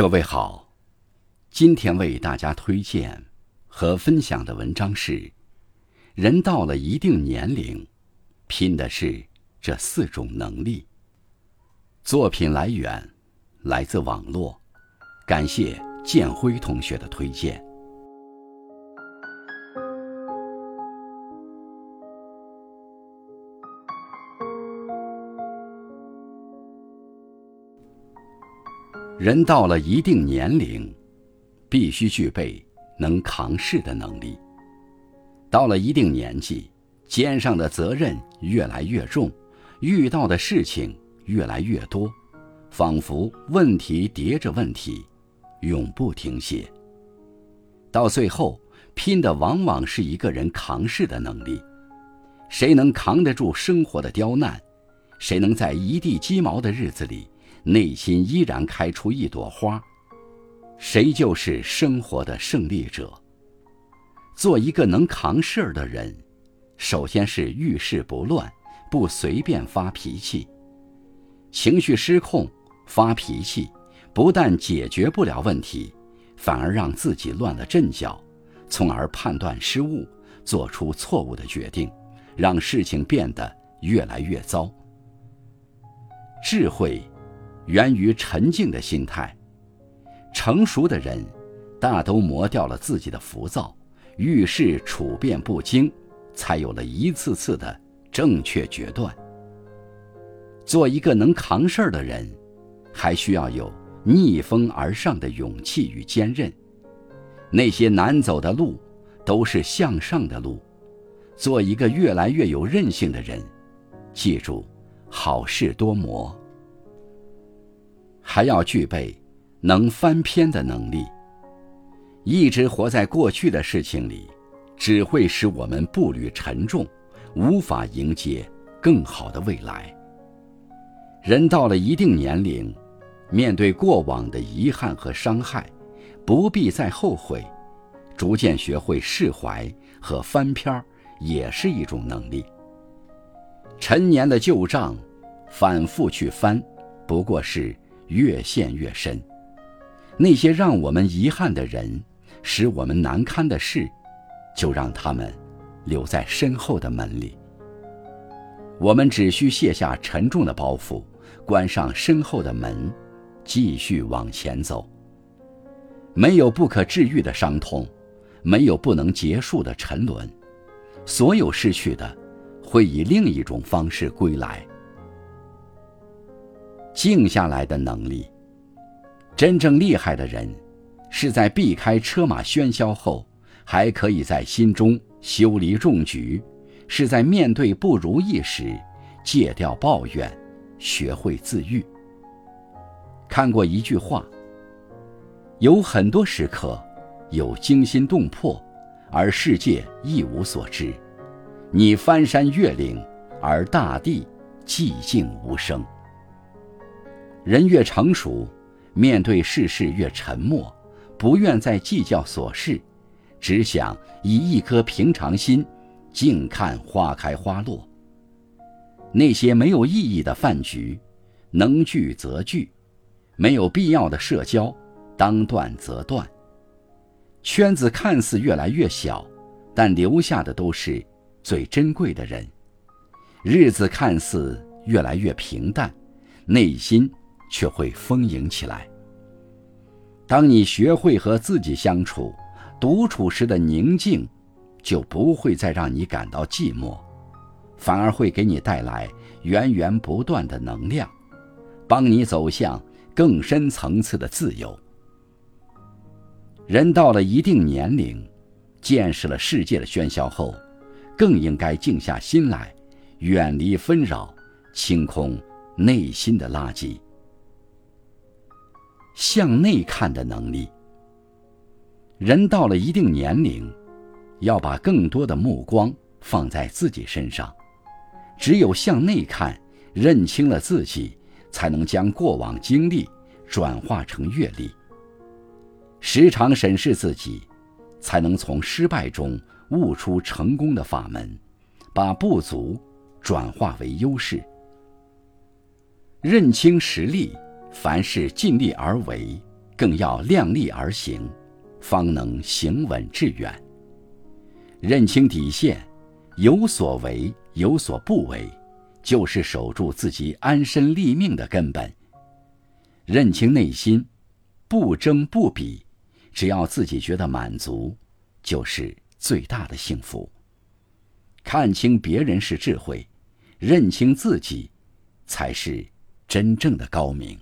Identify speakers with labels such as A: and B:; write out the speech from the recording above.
A: 各位好，今天为大家推荐和分享的文章是：人到了一定年龄，拼的是这四种能力。作品来源来自网络，感谢建辉同学的推荐。人到了一定年龄，必须具备能扛事的能力。到了一定年纪，肩上的责任越来越重，遇到的事情越来越多，仿佛问题叠着问题，永不停歇。到最后，拼的往往是一个人扛事的能力。谁能扛得住生活的刁难？谁能在一地鸡毛的日子里？内心依然开出一朵花，谁就是生活的胜利者。做一个能扛事儿的人，首先是遇事不乱，不随便发脾气。情绪失控发脾气，不但解决不了问题，反而让自己乱了阵脚，从而判断失误，做出错误的决定，让事情变得越来越糟。智慧。源于沉静的心态，成熟的人大都磨掉了自己的浮躁，遇事处变不惊，才有了一次次的正确决断。做一个能扛事儿的人，还需要有逆风而上的勇气与坚韧。那些难走的路，都是向上的路。做一个越来越有韧性的人，记住，好事多磨。还要具备能翻篇的能力。一直活在过去的事情里，只会使我们步履沉重，无法迎接更好的未来。人到了一定年龄，面对过往的遗憾和伤害，不必再后悔，逐渐学会释怀和翻篇儿，也是一种能力。陈年的旧账，反复去翻，不过是。越陷越深，那些让我们遗憾的人，使我们难堪的事，就让他们留在身后的门里。我们只需卸下沉重的包袱，关上身后的门，继续往前走。没有不可治愈的伤痛，没有不能结束的沉沦，所有失去的，会以另一种方式归来。静下来的能力。真正厉害的人，是在避开车马喧嚣后，还可以在心中修篱种菊；是在面对不如意时，戒掉抱怨，学会自愈。看过一句话：有很多时刻，有惊心动魄，而世界一无所知；你翻山越岭，而大地寂静无声。人越成熟，面对世事越沉默，不愿再计较琐事，只想以一颗平常心，静看花开花落。那些没有意义的饭局，能聚则聚；没有必要的社交，当断则断。圈子看似越来越小，但留下的都是最珍贵的人。日子看似越来越平淡，内心。却会丰盈起来。当你学会和自己相处，独处时的宁静，就不会再让你感到寂寞，反而会给你带来源源不断的能量，帮你走向更深层次的自由。人到了一定年龄，见识了世界的喧嚣后，更应该静下心来，远离纷扰，清空内心的垃圾。向内看的能力。人到了一定年龄，要把更多的目光放在自己身上。只有向内看，认清了自己，才能将过往经历转化成阅历。时常审视自己，才能从失败中悟出成功的法门，把不足转化为优势。认清实力。凡事尽力而为，更要量力而行，方能行稳致远。认清底线，有所为有所不为，就是守住自己安身立命的根本。认清内心，不争不比，只要自己觉得满足，就是最大的幸福。看清别人是智慧，认清自己，才是真正的高明。